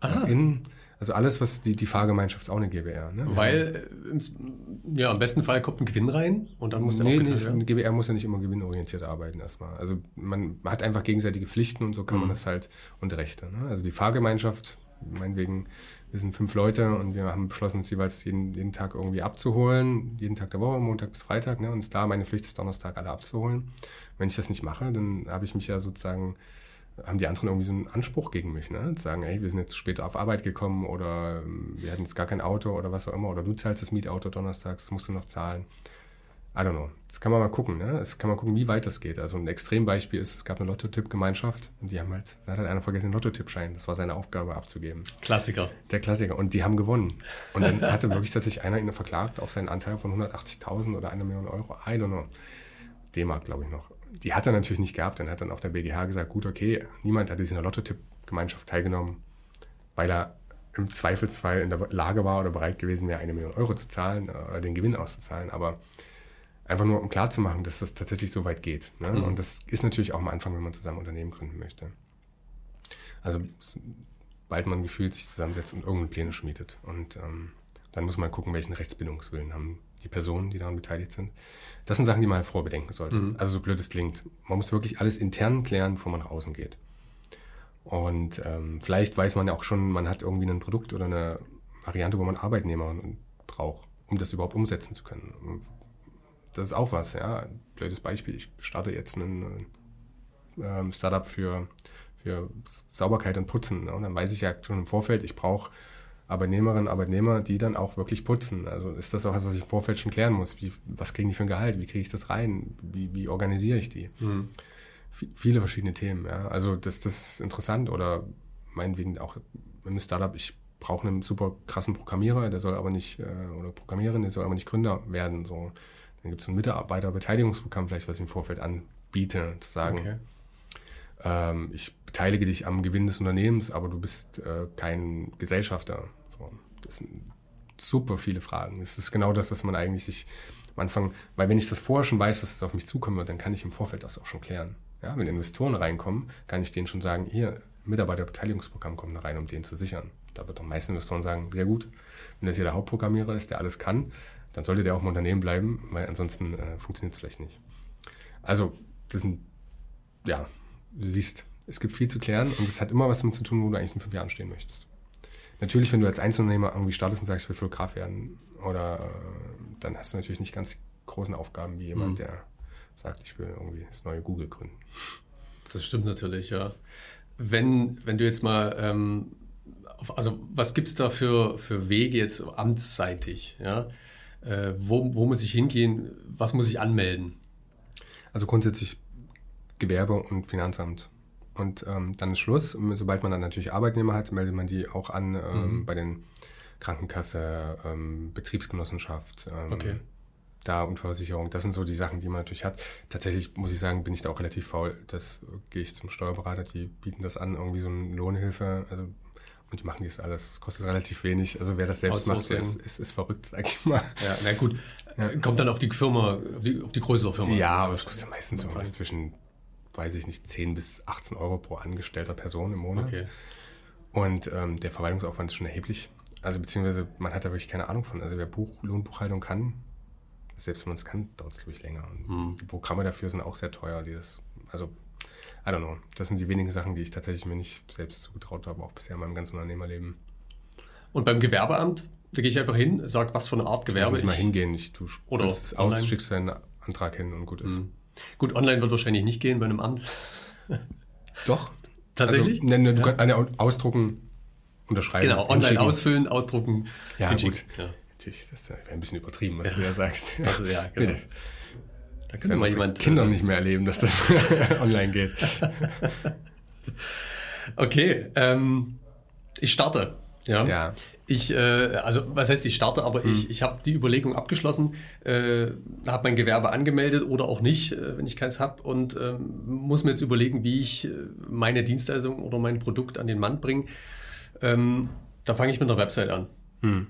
Aha. In, also alles, was die, die Fahrgemeinschaft ist auch eine GBR. Ne? Weil äh, ja, im besten Fall kommt ein Gewinn rein und dann muss der nee, nee, eine GBR muss ja nicht immer gewinnorientiert arbeiten erstmal. Also man hat einfach gegenseitige Pflichten und so kann mhm. man das halt und Rechte. Ne? Also die Fahrgemeinschaft, meinetwegen wir sind fünf Leute und wir haben beschlossen, uns jeweils jeden, jeden Tag irgendwie abzuholen, jeden Tag der Woche, Montag bis Freitag. Ne? Und ist da meine Pflicht ist, Donnerstag alle abzuholen. Wenn ich das nicht mache, dann habe ich mich ja sozusagen, haben die anderen irgendwie so einen Anspruch gegen mich. Ne? Zu sagen, ey, wir sind jetzt zu spät auf Arbeit gekommen oder ähm, wir hatten jetzt gar kein Auto oder was auch immer oder du zahlst das Mietauto donnerstags, das musst du noch zahlen. I don't know. Das kann man mal gucken, ne? Das kann man gucken, wie weit das geht. Also ein Extrembeispiel ist, es gab eine Lotto-Tipp-Gemeinschaft und die haben halt, da hat halt einer vergessen, den Lotto-Tipp-Schein. Das war seine Aufgabe abzugeben. Klassiker. Der Klassiker. Und die haben gewonnen. Und dann hatte wirklich tatsächlich einer ihn verklagt auf seinen Anteil von 180.000 oder einer Million Euro. I don't know. D-Mark, glaube ich noch. Die hat er natürlich nicht gehabt. Dann hat dann auch der BGH gesagt, gut, okay, niemand hat in der Lotto-Tipp-Gemeinschaft teilgenommen, weil er im Zweifelsfall in der Lage war oder bereit gewesen wäre, eine Million Euro zu zahlen oder den Gewinn auszuzahlen. Aber Einfach nur, um klarzumachen, dass das tatsächlich so weit geht. Ne? Mhm. Und das ist natürlich auch am Anfang, wenn man zusammen Unternehmen gründen möchte. Also, bald man gefühlt sich zusammensetzt und irgendeine Pläne schmiedet. Und ähm, dann muss man gucken, welchen Rechtsbindungswillen haben die Personen, die daran beteiligt sind. Das sind Sachen, die man halt vorbedenken sollte. Mhm. Also, so blöd es klingt. Man muss wirklich alles intern klären, bevor man nach außen geht. Und ähm, vielleicht weiß man ja auch schon, man hat irgendwie ein Produkt oder eine Variante, wo man Arbeitnehmer braucht, um das überhaupt umsetzen zu können das ist auch was, ja. Blödes Beispiel, ich starte jetzt ein ähm, Startup für, für Sauberkeit und Putzen. Ne? Und dann weiß ich ja schon im Vorfeld, ich brauche Arbeitnehmerinnen und Arbeitnehmer, die dann auch wirklich putzen. Also ist das auch was, was ich im Vorfeld schon klären muss. Wie, was kriegen die für ein Gehalt? Wie kriege ich das rein? Wie, wie organisiere ich die? Mhm. Viele verschiedene Themen, ja. Also das, das ist interessant oder meinetwegen auch im Startup, ich brauche einen super krassen Programmierer, der soll aber nicht, äh, oder Programmiererin, der soll aber nicht Gründer werden. So. Dann gibt es ein Mitarbeiterbeteiligungsprogramm, vielleicht, was ich im Vorfeld anbiete, zu sagen, okay. ähm, ich beteilige dich am Gewinn des Unternehmens, aber du bist äh, kein Gesellschafter. So, das sind super viele Fragen. Das ist genau das, was man eigentlich sich am Anfang, weil wenn ich das vorher schon weiß, dass es auf mich zukommen wird, dann kann ich im Vorfeld das auch schon klären. Ja, wenn Investoren reinkommen, kann ich denen schon sagen, hier, Mitarbeiterbeteiligungsprogramm kommt da rein, um den zu sichern. Da wird doch meisten Investoren sagen, sehr gut, wenn das hier der Hauptprogrammierer ist, der alles kann, dann sollte der auch im Unternehmen bleiben, weil ansonsten äh, funktioniert es vielleicht nicht. Also, das sind, ja, du siehst, es gibt viel zu klären und es hat immer was damit zu tun, wo du eigentlich in fünf Jahren stehen möchtest. Natürlich, wenn du als Einzelunternehmer irgendwie startest und sagst, ich will Fotograf werden, oder äh, dann hast du natürlich nicht ganz die großen Aufgaben wie jemand, mhm. der sagt, ich will irgendwie das neue Google gründen. Das stimmt natürlich, ja. Wenn, wenn du jetzt mal ähm, also was gibt es da für, für Wege jetzt amtsseitig? Ja? Äh, wo, wo muss ich hingehen, was muss ich anmelden? Also grundsätzlich Gewerbe und Finanzamt. Und ähm, dann ist Schluss. Sobald man dann natürlich Arbeitnehmer hat, meldet man die auch an ähm, mhm. bei den Krankenkasse, ähm, Betriebsgenossenschaft, ähm, okay. da Unfallversicherung. Das sind so die Sachen, die man natürlich hat. Tatsächlich muss ich sagen, bin ich da auch relativ faul. Das äh, gehe ich zum Steuerberater, die bieten das an, irgendwie so eine Lohnhilfe. Also und die machen das alles. Es kostet relativ wenig. Also wer das selbst macht, ist, ist, ist, verrückt, sag ich mal. Ja, na gut. Ja. Kommt dann auf die Firma, auf die, auf die größere Firma. Ja, aber es kostet meistens irgendwas zwischen, weiß ich nicht, 10 bis 18 Euro pro angestellter Person im Monat. Okay. Und ähm, der Verwaltungsaufwand ist schon erheblich. Also beziehungsweise man hat da wirklich keine Ahnung von. Also wer Buch, Lohnbuchhaltung kann, selbst wenn man es kann, dauert es, glaube ich, länger. Und hm. die Programme dafür sind auch sehr teuer. Dieses, also I don't know. Das sind die wenigen Sachen, die ich tatsächlich mir nicht selbst zugetraut habe, auch bisher in meinem ganzen Unternehmerleben. Und beim Gewerbeamt, da gehe ich einfach hin, sage, was für eine Art Gewerbe ich. mal hingehen, ich tue oder es aus, schickst deinen Antrag hin und gut ist. Mhm. Gut, online wird wahrscheinlich nicht gehen bei einem Amt. Doch. Tatsächlich? Also, ne, ne, du ja. kannst ausdrucken, unterschreiben. Genau, online ausfüllen, ausdrucken. Ja, gut. Ja. Natürlich, das wäre ein bisschen übertrieben, was ja. du ja sagst. Das, ja, genau. Bitte. Da könnte mal jemand. Kinder nicht mehr erleben, dass das online geht. okay, ähm, ich starte. Ja. ja. Ich, äh, also was heißt ich starte, aber hm. ich, ich habe die Überlegung abgeschlossen, äh, habe mein Gewerbe angemeldet oder auch nicht, äh, wenn ich keins habe und äh, muss mir jetzt überlegen, wie ich äh, meine Dienstleistung oder mein Produkt an den Mann bringe. Ähm, da fange ich mit einer Website an. Hm.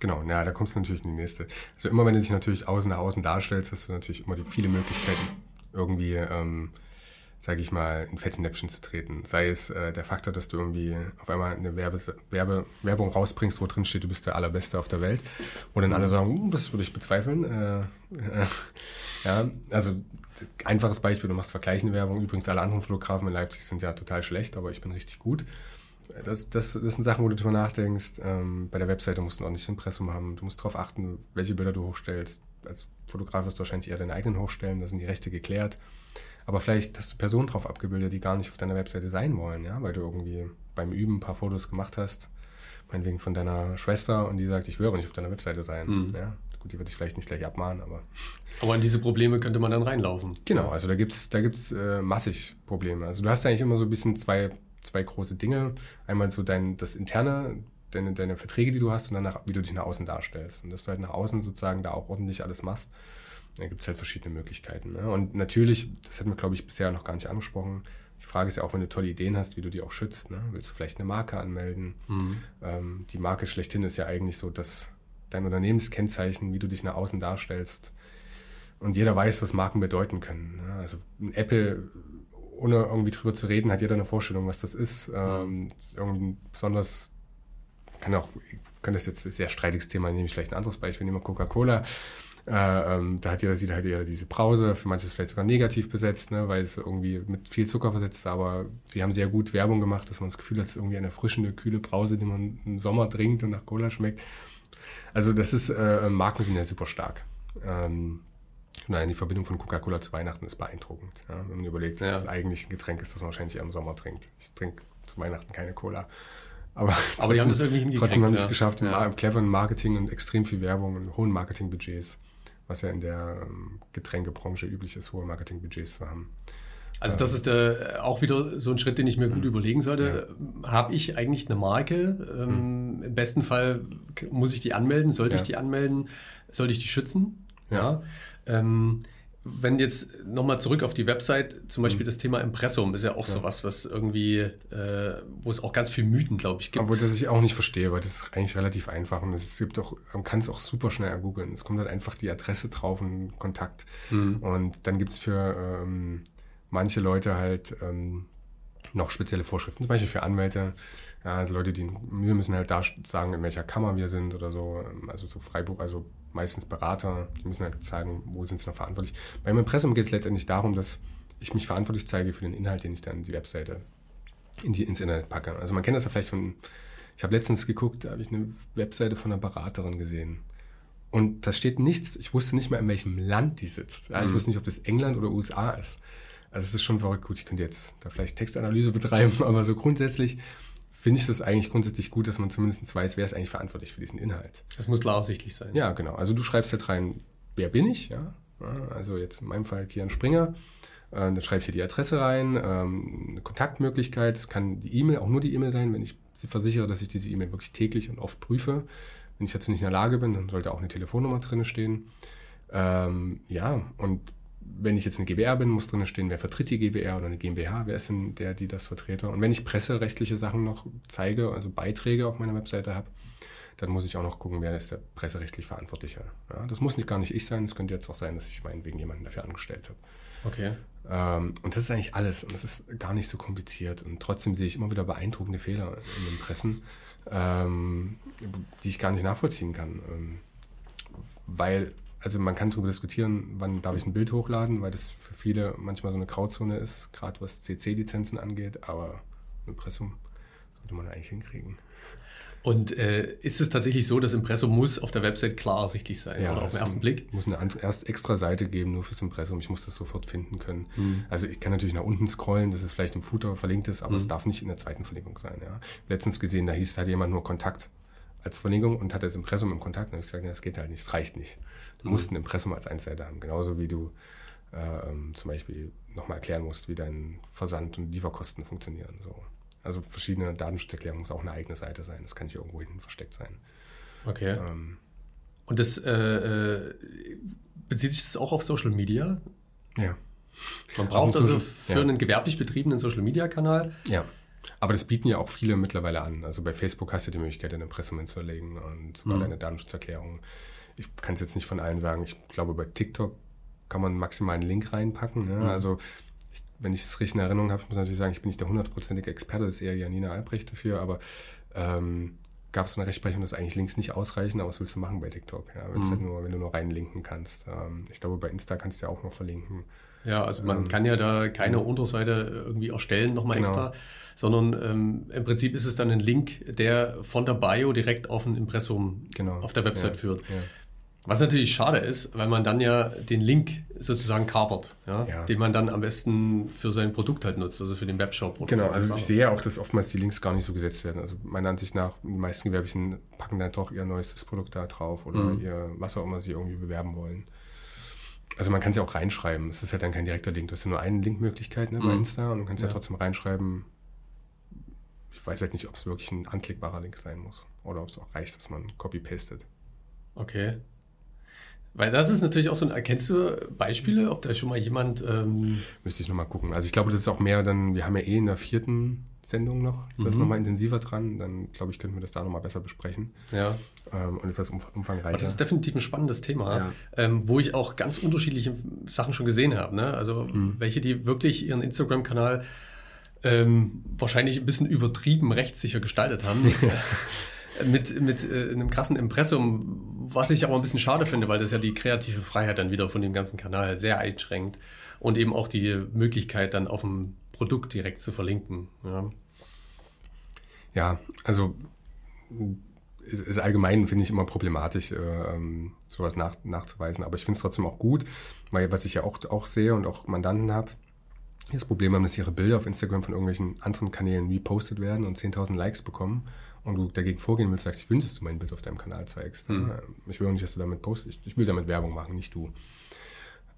Genau, ja, da kommst du natürlich in die nächste. Also immer wenn du dich natürlich außen nach außen darstellst, hast du natürlich immer die viele Möglichkeiten, irgendwie, ähm, sage ich mal, in Fettnäpfchen zu treten. Sei es äh, der Faktor, dass du irgendwie auf einmal eine Werbe, Werbe, Werbung rausbringst, wo drin steht, du bist der Allerbeste auf der Welt. Wo dann alle sagen, uh, das würde ich bezweifeln. Äh, äh, ja, also einfaches Beispiel, du machst vergleichende Werbung. Übrigens, alle anderen Fotografen in Leipzig sind ja total schlecht, aber ich bin richtig gut. Das, das, das sind Sachen, wo du drüber nachdenkst. Ähm, bei der Webseite musst du auch nicht das Impressum haben. Du musst darauf achten, welche Bilder du hochstellst. Als Fotograf wirst du wahrscheinlich eher deine eigenen hochstellen, da sind die Rechte geklärt. Aber vielleicht hast du Personen drauf abgebildet, die gar nicht auf deiner Webseite sein wollen, ja, weil du irgendwie beim Üben ein paar Fotos gemacht hast, meinetwegen von deiner Schwester und die sagt, ich will aber nicht auf deiner Webseite sein. Mhm. Ja? gut, die würde ich vielleicht nicht gleich abmahnen, aber. Aber in diese Probleme könnte man dann reinlaufen. Genau, also da gibt es da gibt's, äh, massig Probleme. Also du hast eigentlich immer so ein bisschen zwei, zwei große Dinge. Einmal so dein, das interne, deine, deine Verträge, die du hast und dann wie du dich nach außen darstellst. Und dass du halt nach außen sozusagen da auch ordentlich alles machst. Da gibt es halt verschiedene Möglichkeiten. Ne? Und natürlich, das hätten wir, glaube ich, bisher noch gar nicht angesprochen, die Frage ist ja auch, wenn du tolle Ideen hast, wie du die auch schützt. Ne? Willst du vielleicht eine Marke anmelden? Mhm. Ähm, die Marke schlechthin ist ja eigentlich so, dass dein Unternehmenskennzeichen, wie du dich nach außen darstellst. Und jeder weiß, was Marken bedeuten können. Ne? Also ein Apple, ohne irgendwie drüber zu reden, hat jeder eine Vorstellung, was das ist. Ähm, irgendwie besonders, kann auch, kann das jetzt ein sehr streitiges Thema, nehme ich vielleicht ein anderes Beispiel, nehmen wir Coca-Cola. Äh, ähm, da hat jeder, sieht halt jeder diese Brause, für manche ist es vielleicht sogar negativ besetzt, ne, weil es irgendwie mit viel Zucker versetzt ist, aber die haben sehr gut Werbung gemacht, dass man das Gefühl hat, es ist irgendwie eine erfrischende, kühle Brause, die man im Sommer trinkt und nach Cola schmeckt. Also das ist, äh, Marken sind ja super stark. Ähm, Nein, die Verbindung von Coca-Cola zu Weihnachten ist beeindruckend. Ja, wenn man überlegt, dass ja. es eigentlich ein Getränk ist, das man wahrscheinlich eher im Sommer trinkt. Ich trinke zu Weihnachten keine Cola. Aber, aber die haben das. Trotzdem haben sie ja. es geschafft, ja. im cleveren Marketing und extrem viel Werbung und hohen Marketingbudgets was ja in der ähm, Getränkebranche üblich ist, hohe Marketingbudgets zu haben. Also das ist äh, auch wieder so ein Schritt, den ich mir gut mhm. überlegen sollte. Ja. Habe ich eigentlich eine Marke? Ähm, mhm. Im besten Fall muss ich die anmelden. Sollte ja. ich die anmelden? Sollte ich die schützen? Ja. Ähm, wenn jetzt nochmal zurück auf die Website, zum Beispiel mhm. das Thema Impressum ist ja auch ja. sowas, was irgendwie, äh, wo es auch ganz viel Mythen, glaube ich, gibt. Obwohl das ich auch nicht verstehe, weil das ist eigentlich relativ einfach und es gibt auch, man kann es auch super schnell ergoogeln. Es kommt halt einfach die Adresse drauf und Kontakt. Mhm. Und dann gibt es für ähm, manche Leute halt ähm, noch spezielle Vorschriften, zum Beispiel für Anwälte. Ja, also Leute, die, wir müssen halt da sagen, in welcher Kammer wir sind oder so. Also so Freiburg, also meistens Berater, die müssen halt zeigen, wo sind sie noch verantwortlich. Beim Impressum geht es letztendlich darum, dass ich mich verantwortlich zeige für den Inhalt, den ich dann die Webseite in die, ins Internet packe. Also man kennt das ja vielleicht von, ich habe letztens geguckt, da habe ich eine Webseite von einer Beraterin gesehen. Und da steht nichts, ich wusste nicht mehr, in welchem Land die sitzt. Ja, ich mhm. wusste nicht, ob das England oder USA ist. Also es ist schon verrückt. Gut, ich könnte jetzt da vielleicht Textanalyse betreiben, aber so grundsätzlich finde ich das eigentlich grundsätzlich gut, dass man zumindest weiß, wer ist eigentlich verantwortlich für diesen Inhalt. Das muss klar ersichtlich sein. Ja, genau. Also du schreibst halt rein, wer bin ich? Ja? Also jetzt in meinem Fall Kian Springer. Äh, dann schreibe ich hier die Adresse rein, ähm, eine Kontaktmöglichkeit. Es kann die E-Mail, auch nur die E-Mail sein, wenn ich sie versichere, dass ich diese E-Mail wirklich täglich und oft prüfe. Wenn ich dazu nicht in der Lage bin, dann sollte auch eine Telefonnummer drin stehen. Ähm, ja, und wenn ich jetzt eine GBR bin, muss drin stehen, wer vertritt die GBR oder eine GmbH, wer ist denn der, die das vertrete. Und wenn ich presserechtliche Sachen noch zeige, also Beiträge auf meiner Webseite habe, dann muss ich auch noch gucken, wer ist der presserechtlich Verantwortliche. Ja, das muss nicht gar nicht ich sein, es könnte jetzt auch sein, dass ich meinetwegen jemanden dafür angestellt habe. Okay. Ähm, und das ist eigentlich alles und das ist gar nicht so kompliziert. Und trotzdem sehe ich immer wieder beeindruckende Fehler in den Pressen, ähm, die ich gar nicht nachvollziehen kann. Ähm, weil also man kann darüber diskutieren, wann darf ich ein Bild hochladen, weil das für viele manchmal so eine Grauzone ist, gerade was CC-Lizenzen angeht, aber Impressum sollte man eigentlich hinkriegen. Und äh, ist es tatsächlich so, dass Impressum muss auf der Website klar ersichtlich sein ja, oder auf den ersten Blick? muss eine erst extra Seite geben, nur fürs Impressum. Ich muss das sofort finden können. Mhm. Also ich kann natürlich nach unten scrollen, dass es vielleicht im Footer verlinkt ist, aber mhm. es darf nicht in der zweiten Verlinkung sein. Ja. Letztens gesehen, da hieß, hat jemand nur Kontakt als Verlinkung und hat das Impressum im Kontakt. Und ich gesagt, das geht halt nicht, das reicht nicht. Du mhm. musst ein Impressum als Einzelseite haben, genauso wie du äh, zum Beispiel nochmal erklären musst, wie dein Versand und Lieferkosten funktionieren. So. Also verschiedene Datenschutzerklärungen muss auch eine eigene Seite sein. Das kann nicht irgendwo hinten versteckt sein. Okay. Ähm, und das äh, äh, bezieht sich das auch auf Social Media? Ja. Man braucht also für ja. einen gewerblich betriebenen Social Media Kanal. Ja. Aber das bieten ja auch viele mittlerweile an. Also bei Facebook hast du die Möglichkeit, ein Impressum hinzulegen und sogar mhm. deine Datenschutzerklärung ich kann es jetzt nicht von allen sagen, ich glaube, bei TikTok kann man maximal einen Link reinpacken. Ne? Mhm. Also, ich, wenn ich das richtig in Erinnerung habe, ich muss natürlich sagen, ich bin nicht der hundertprozentige Experte, das ist eher Janina Albrecht dafür, aber ähm, gab es eine Rechtsprechung, dass eigentlich Links nicht ausreichen, aber was willst du machen bei TikTok? Ja? Mhm. Halt nur, wenn du nur reinlinken kannst. Ähm, ich glaube, bei Insta kannst du ja auch noch verlinken. Ja, also man ähm, kann ja da keine Unterseite irgendwie erstellen, nochmal genau. extra, sondern ähm, im Prinzip ist es dann ein Link, der von der Bio direkt auf ein Impressum genau. auf der Website ja, führt. Ja. Was natürlich schade ist, weil man dann ja den Link sozusagen kapert, ja? Ja. den man dann am besten für sein Produkt halt nutzt, also für den Webshop. Oder Genau, also ich sehe auch, dass oftmals die Links gar nicht so gesetzt werden. Also meiner Ansicht nach, die meisten Gewerblichen packen dann doch ihr neuestes Produkt da drauf oder Mhm. ihr, was auch immer sie irgendwie bewerben wollen. Also man kann es ja auch reinschreiben. Es ist halt dann kein direkter Link. Du hast ja nur eine Linkmöglichkeit ne, bei Mhm. Insta und du kannst ja. Ja. trotzdem reinschreiben. Ich weiß halt nicht, ob es wirklich ein anklickbarer Link sein muss oder ob es auch reicht, dass man copy-pastet. Okay. Weil das ist natürlich auch so ein, erkennst du Beispiele, ob da schon mal jemand, ähm, Müsste ich nochmal gucken. Also ich glaube, das ist auch mehr dann, wir haben ja eh in der vierten Sendung noch, das Mhm. nochmal intensiver dran. Dann glaube ich, könnten wir das da nochmal besser besprechen ja, ähm, und etwas umf aber umfangreicher. das ist definitiv ein spannendes Thema, Ja. ähm, wo ich auch ganz unterschiedliche Sachen schon gesehen habe. Ne? Also Mhm. welche, die wirklich ihren Instagram-Kanal ähm, wahrscheinlich ein bisschen übertrieben rechtssicher gestaltet haben. mit mit äh, einem krassen Impressum, was ich aber ein bisschen schade finde, weil das ja die kreative Freiheit dann wieder von dem ganzen Kanal sehr einschränkt und eben auch die Möglichkeit dann auf dem Produkt direkt zu verlinken. Ja. Ja, also ist, ist allgemein, finde ich, immer problematisch, äh, ähm, sowas nach, nachzuweisen. Aber ich finde es trotzdem auch gut, weil was ich ja auch, auch sehe und auch Mandanten habe, das Problem haben, dass ihre Bilder auf Instagram von irgendwelchen anderen Kanälen repostet werden und 10.000 Likes bekommen und du dagegen vorgehen willst, sagst, ich wünsche, dass du mein Bild auf deinem Kanal zeigst. Hm. Ich will auch nicht, dass du damit postest. Ich, ich will damit Werbung machen, nicht du.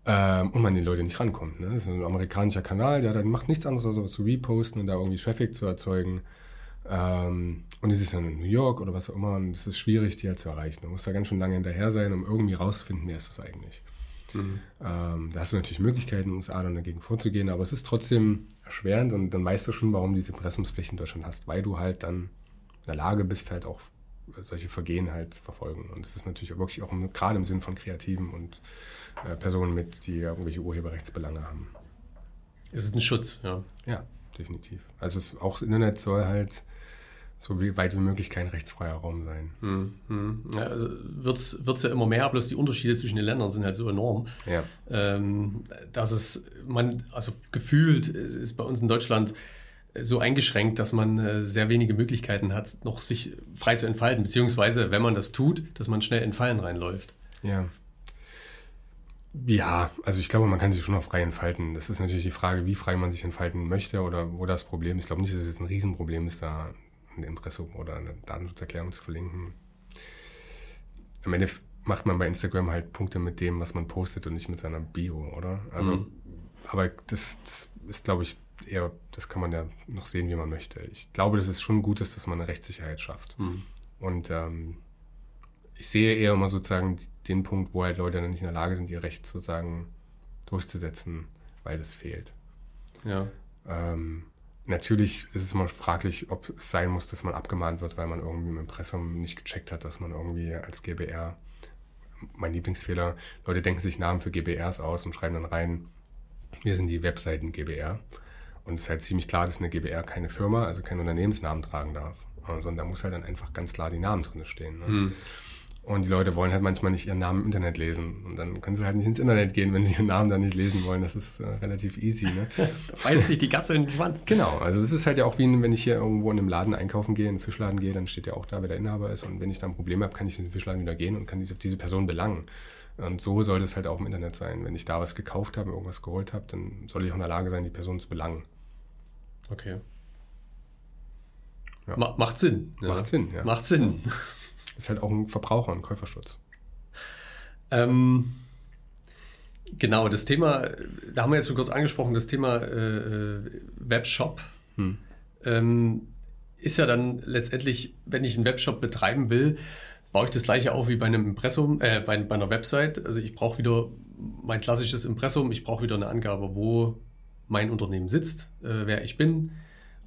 Ähm, und man die Leute nicht rankommt. Ne? Das ist ein amerikanischer Kanal, der dann macht nichts anderes, als zu reposten und da irgendwie Traffic zu erzeugen. Ähm, und es ist dann in New York oder was auch immer, und es ist schwierig, die halt zu erreichen. Du musst da ganz schön lange hinterher sein, um irgendwie rauszufinden, wer ist das eigentlich. Ähm, da hast du natürlich Möglichkeiten, in den USA dann dagegen vorzugehen, aber es ist trotzdem erschwerend und dann weißt du schon, warum du diese Pressungspflicht in Deutschland hast, weil du halt dann in der Lage bist, halt auch solche Vergehen halt zu verfolgen. Und das ist natürlich wirklich auch im, gerade im Sinn von Kreativen und äh, Personen mit, die irgendwelche Urheberrechtsbelange haben. Es ist ein Schutz, ja. Ja, definitiv. Also es auch das Internet soll halt so wie, weit wie möglich kein rechtsfreier Raum sein. Hm, hm. ja also wird es ja immer mehr, bloß die Unterschiede zwischen den Ländern sind halt so enorm, Ja. ähm, dass es, man, also gefühlt ist ist bei uns in Deutschland so eingeschränkt, dass man äh, sehr wenige Möglichkeiten hat, noch sich frei zu entfalten, beziehungsweise, wenn man das tut, dass man schnell in Fallen reinläuft. Ja. Ja, also ich glaube, man kann sich schon noch frei entfalten. Das ist natürlich die Frage, wie frei man sich entfalten möchte oder wo das Problem ist. Ich glaube nicht, dass es jetzt ein Riesenproblem ist, da ein Impressum oder eine Datenschutzerklärung zu verlinken. Am Ende macht man bei Instagram halt Punkte mit dem, was man postet und nicht mit seiner Bio, oder? Also, Mhm. aber das, das ist, glaube ich, eher, das kann man ja noch sehen, wie man möchte. Ich glaube, dass es schon gut ist, dass man eine Rechtssicherheit schafft. Hm. Und ähm, ich sehe eher immer sozusagen den Punkt, wo halt Leute dann nicht in der Lage sind, ihr Recht sozusagen durchzusetzen, weil das fehlt. Ja. Ähm, natürlich ist es immer fraglich, ob es sein muss, dass man abgemahnt wird, weil man irgendwie im Impressum nicht gecheckt hat, dass man irgendwie als GBR, mein Lieblingsfehler, Leute denken sich Namen für GBRs aus und schreiben dann rein, wir sind die Webseiten GBR. Und es ist halt ziemlich klar, dass eine GBR keine Firma, also keinen Unternehmensnamen tragen darf. Sondern da muss halt dann einfach ganz klar die Namen drin stehen. Ne? Hm. Und die Leute wollen halt manchmal nicht ihren Namen im Internet lesen. Und dann können sie halt nicht ins Internet gehen, wenn sie ihren Namen dann nicht lesen wollen. Das ist äh, relativ easy. Ne? Da beißt sich die Katze in den Schwanz. genau, also das ist halt ja auch wie, wenn ich hier irgendwo in einem Laden einkaufen gehe, in einen Fischladen gehe, dann steht ja auch da, wer der Inhaber ist. Und wenn ich da ein Problem habe, kann ich in den Fischladen wieder gehen und kann diese, diese Person belangen. Und so sollte es halt auch im Internet sein. Wenn ich da was gekauft habe, irgendwas geholt habe, dann soll ich auch in der Lage sein, die Person zu belangen. Okay. Ja. Ma macht Sinn. Macht Sinn, ja. Macht Sinn. Ist halt auch ein Verbraucher- und Käuferschutz. Ähm, genau, das Thema, da haben wir jetzt schon kurz angesprochen, das Thema äh, Webshop Hm. ähm, ist ja dann letztendlich, wenn ich einen Webshop betreiben will, baue ich das gleiche auf wie bei einem Impressum, äh, bei, bei einer Website. Also ich brauche wieder mein klassisches Impressum, ich brauche wieder eine Angabe, wo mein Unternehmen sitzt, äh, wer ich bin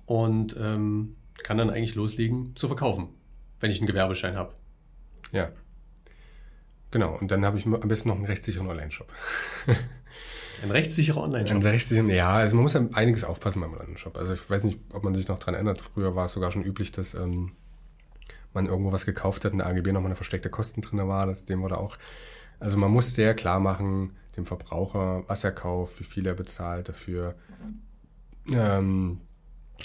und ähm, kann dann eigentlich loslegen zu verkaufen, wenn ich einen Gewerbeschein habe. Ja. Genau, und dann habe ich am besten noch einen rechtssicheren Online-Shop. Ein rechtssicherer Online-Shop. Ein rechtssicheren, ja, also man muss ja einiges aufpassen beim Online-Shop. Also ich weiß nicht, ob man sich noch dran erinnert. Früher war es sogar schon üblich, dass ähm, man irgendwo was gekauft hat, in der AGB nochmal eine versteckte Kosten drin war. Das, dem wurde auch. Also man muss sehr klar machen, dem Verbraucher, was er kauft, wie viel er bezahlt dafür. Ähm,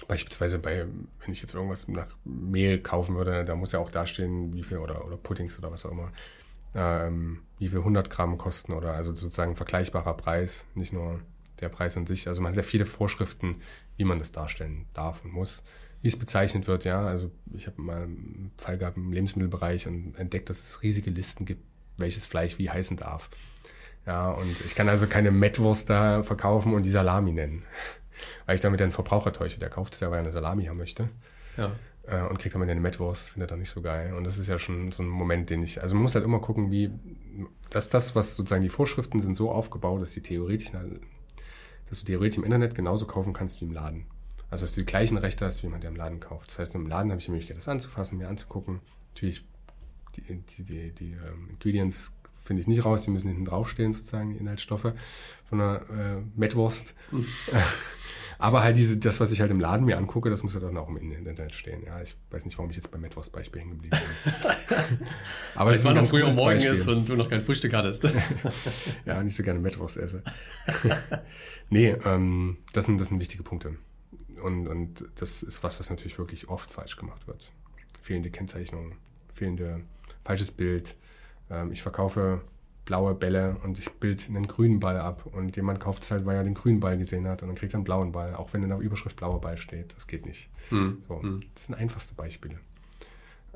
beispielsweise bei, wenn ich jetzt irgendwas nach Mehl kaufen würde, da muss ja auch dastehen, wie viel oder, oder Puddings oder was auch immer, ähm, wie viel 100 Gramm kosten oder also sozusagen vergleichbarer Preis, nicht nur der Preis an sich. Also man hat ja viele Vorschriften, wie man das darstellen darf und muss, wie es bezeichnet wird. Ja, also ich habe mal einen Fall gehabt im Lebensmittelbereich und entdeckt, dass es riesige Listen gibt, welches Fleisch wie heißen darf. Ja, und ich kann also keine Mettwurst da verkaufen und die Salami nennen. Weil ich damit den Verbraucher täusche. Der kauft es ja, weil er eine Salami haben möchte. Ja. Äh, und kriegt dann eine Mettwurst, findet er nicht so geil. Und das ist ja schon so ein Moment, den ich, also man muss halt immer gucken, wie, dass das, was sozusagen die Vorschriften sind, so aufgebaut, dass die theoretisch dass du theoretisch im Internet genauso kaufen kannst wie im Laden. Also dass du die gleichen Rechte hast, wie jemand, der im Laden kauft. Das heißt, im Laden habe ich die Möglichkeit, das anzufassen, mir anzugucken. Natürlich, die, die, die, die ähm, Ingredients finde ich nicht raus, die müssen hinten draufstehen, sozusagen, die Inhaltsstoffe von einer äh, Mettwurst. Mhm. Aber halt diese, das, was ich halt im Laden mir angucke, das muss ja dann auch im Internet stehen. Ja, ich weiß nicht, warum ich jetzt beim Mettwurst-Beispiel hängen geblieben bin. Aber es ist noch früh am Morgen Beispiel. ist und du noch kein Frühstück hattest. ja, nicht so gerne Mettwurst esse. nee, ähm, das, sind, das sind wichtige Punkte. Und, und das ist was, was natürlich wirklich oft falsch gemacht wird. Fehlende Kennzeichnung, fehlende, falsches Bild. Ähm, ich verkaufe blaue Bälle und ich bild einen grünen Ball ab und jemand kauft es halt, weil er den grünen Ball gesehen hat und dann kriegt er einen blauen Ball, auch wenn in der Überschrift blauer Ball steht. Das geht nicht. Hm. So, hm. Das sind einfachste Beispiele.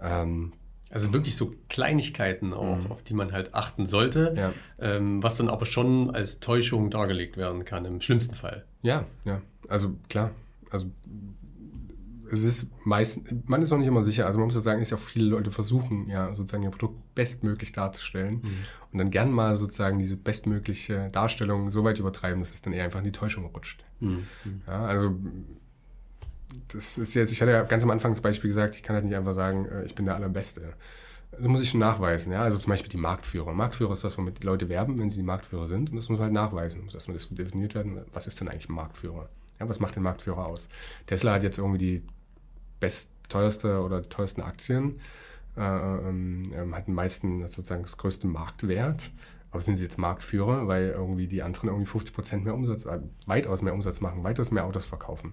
Ähm, also wirklich so Kleinigkeiten auch, mhm. auf die man halt achten sollte, ja. ähm, was dann aber schon als Täuschung dargelegt werden kann, im schlimmsten Fall. Ja, ja. Also klar. Also es ist meist, man ist auch nicht immer sicher. Also man muss ja sagen, ist ja auch viele Leute versuchen, ja, sozusagen ihr Produkt bestmöglich darzustellen mhm. und dann gern mal sozusagen diese bestmögliche Darstellung so weit übertreiben, dass es dann eher einfach in die Täuschung rutscht. Mhm. Ja, also das ist jetzt, ich hatte ja ganz am Anfang das Beispiel gesagt, ich kann halt nicht einfach sagen, äh, ich bin der Allerbeste. Das muss ich schon nachweisen, ja. Also zum Beispiel die Marktführer. Marktführer ist das, womit die Leute werben, wenn sie die Marktführer sind. Und das muss man halt nachweisen. Muss erstmal definiert werden, was ist denn eigentlich ein Marktführer? Ja, was macht den Marktführer aus? Tesla hat jetzt irgendwie die best teuerste oder teuersten Aktien, äh, ähm, ähm, hat meisten sozusagen das größte Marktwert. Aber sind sie jetzt Marktführer, weil irgendwie die anderen irgendwie 50 Prozent mehr Umsatz, äh, weitaus mehr Umsatz machen, weitaus mehr Autos verkaufen?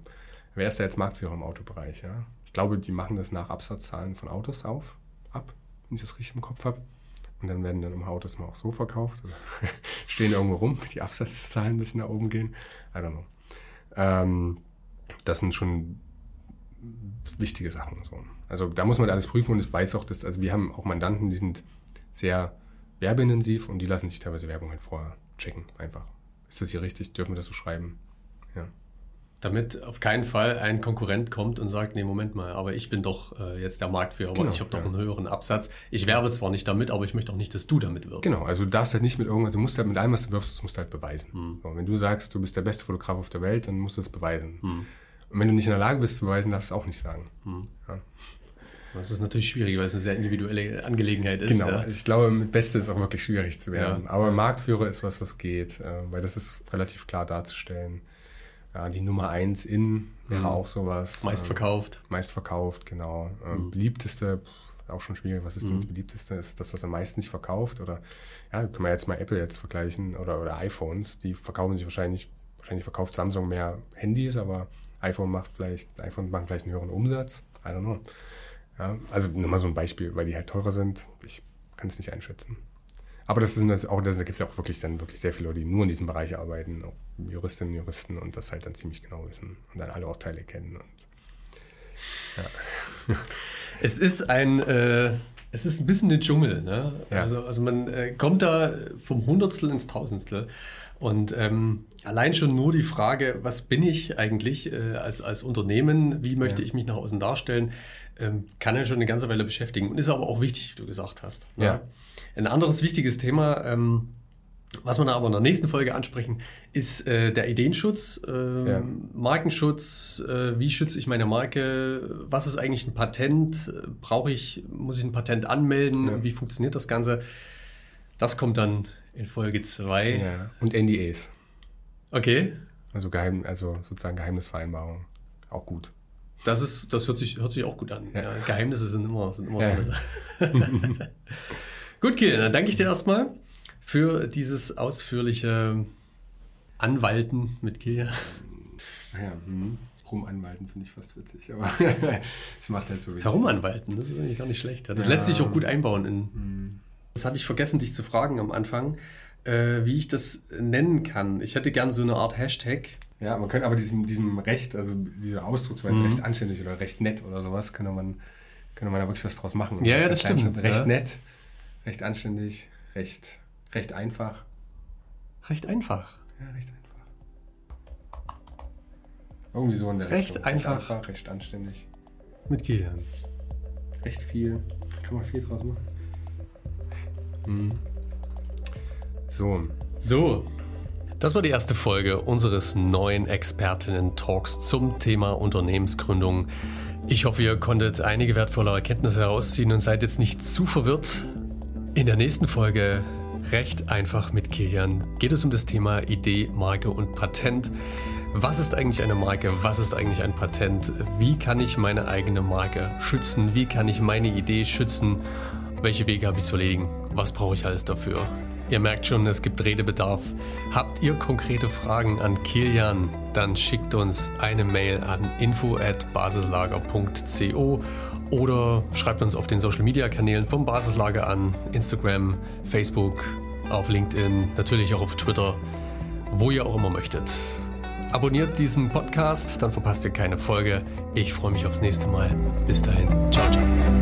Wer ist da jetzt Marktführer im Autobereich? Ja? Ich glaube, die machen das nach Absatzzahlen von Autos auf, ab, wenn ich das richtig im Kopf habe. Und dann werden dann immer Autos mal auch so verkauft. Stehen irgendwo rum, die Absatzzahlen ein bisschen nach oben gehen. I don't know. Ähm, das sind schon wichtige Sachen. So. Also da muss man alles prüfen und ich weiß auch, dass, also wir haben auch Mandanten, die sind sehr werbeintensiv und die lassen sich teilweise Werbung halt vorher checken, einfach. Ist das hier richtig? Dürfen wir das so schreiben? Ja. Damit auf keinen Fall ein Konkurrent kommt und sagt, nee, Moment mal, aber ich bin doch äh, jetzt der Marktführer, genau, ich habe doch ja. einen höheren Absatz. Ich werbe zwar nicht damit, aber ich möchte auch nicht, dass du damit wirbst. Genau, also du darfst halt nicht mit irgendwas, du musst halt mit allem, was du wirfst, das musst du halt beweisen. Hm. So, wenn du sagst, du bist der beste Fotograf auf der Welt, dann musst du das beweisen. Hm. Und wenn du nicht in der Lage bist zu beweisen, darfst du es auch nicht sagen. Hm. Ja. Das ist natürlich schwierig, weil es eine sehr individuelle Angelegenheit ist. Genau, ja. ich glaube, mit Beste ist auch wirklich schwierig zu werden. Ja. Aber Marktführer ist was, was geht, äh, weil das ist relativ klar darzustellen. Ja, die Nummer 1 in wäre mhm. auch sowas. Meist ähm, verkauft. Meist verkauft, genau. Mhm. Beliebteste, auch schon schwierig. Was ist denn das mhm. beliebteste? Ist das, was am meisten nicht verkauft? Oder, ja, können wir jetzt mal Apple jetzt vergleichen oder, oder iPhones. Die verkaufen sich wahrscheinlich, wahrscheinlich verkauft Samsung mehr Handys, aber iPhone macht vielleicht, iPhone macht vielleicht einen höheren Umsatz. I don't know. Ja, also nur mal so ein Beispiel, weil die halt teurer sind. Ich kann es nicht einschätzen. Aber das sind das auch, da gibt es ja auch wirklich dann wirklich sehr viele Leute, die nur in diesem Bereich arbeiten, auch Juristinnen und Juristen und das halt dann ziemlich genau wissen und dann alle Urteile kennen. Und, ja. Es ist ein, äh, es ist ein bisschen ein Dschungel. Ne? Ja. Also, also man äh, kommt da vom Hundertstel ins Tausendstel. Und ähm, allein schon nur die Frage, was bin ich eigentlich äh, als, als Unternehmen, wie möchte ja. ich mich nach außen darstellen, ähm, kann ja schon eine ganze Weile beschäftigen und ist aber auch wichtig, wie du gesagt hast. Ne? Ja. Ein anderes wichtiges Thema, ähm, was wir da aber in der nächsten Folge ansprechen, ist äh, der Ideenschutz, äh, ja. Markenschutz. Äh, wie schütze ich meine Marke? Was ist eigentlich ein Patent? Brauche ich, muss ich ein Patent anmelden? Ja. Wie funktioniert das Ganze? Das kommt dann in Folge 2. Ja. Und NDAs. Okay. Also, Geheim, also sozusagen Geheimnisvereinbarung. Auch gut. Das, ist, das hört, sich, hört sich auch gut an. Ja. Geheimnisse sind immer, sind immer tolle Sachen. gut, Kiel, dann danke ich dir erstmal für dieses ausführliche Anwalten mit Kia. Ja, hm. Rumanwalten finde ich fast witzig, aber es macht halt so wenig. Herumanwalten, das ist eigentlich gar nicht schlecht. Das ja. lässt sich auch gut einbauen in. Hm. Das hatte ich vergessen, dich zu fragen am Anfang, äh, wie ich das nennen kann. Ich hätte gern so eine Art Hashtag. Ja, man könnte aber diesem, diesem Recht, also diese Ausdrucksweise mhm. recht anständig oder recht nett oder sowas, könnte man, könnte man da wirklich was draus machen. Ja, ja, das stimmt. Recht ja. nett, recht anständig, recht, recht einfach. Recht einfach. Ja, recht einfach. Irgendwie so in der Recht Richtung. einfach. Recht einfach, recht anständig. Mit Kilian. Recht viel. Kann man viel draus machen. Hm. So. So. Das war die erste Folge unseres neuen Expertinnen-Talks zum Thema Unternehmensgründung. Ich hoffe, ihr konntet einige wertvolle Erkenntnisse herausziehen und seid jetzt nicht zu verwirrt. In der nächsten Folge recht einfach mit Kilian geht es um das Thema Idee, Marke und Patent. Was ist eigentlich eine Marke? Was ist eigentlich ein Patent? Wie kann ich meine eigene Marke schützen? Wie kann ich meine Idee schützen? Welche Wege habe ich zu legen? Was brauche ich alles dafür? Ihr merkt schon, es gibt Redebedarf. Habt ihr konkrete Fragen an Kilian? Dann schickt uns eine Mail an info@basislager.co oder schreibt uns auf den Social Media Kanälen vom Basislager an, Instagram, Facebook, auf LinkedIn, natürlich auch auf Twitter, wo ihr auch immer möchtet. Abonniert diesen Podcast, dann verpasst ihr keine Folge. Ich freue mich aufs nächste Mal. Bis dahin. Ciao, ciao.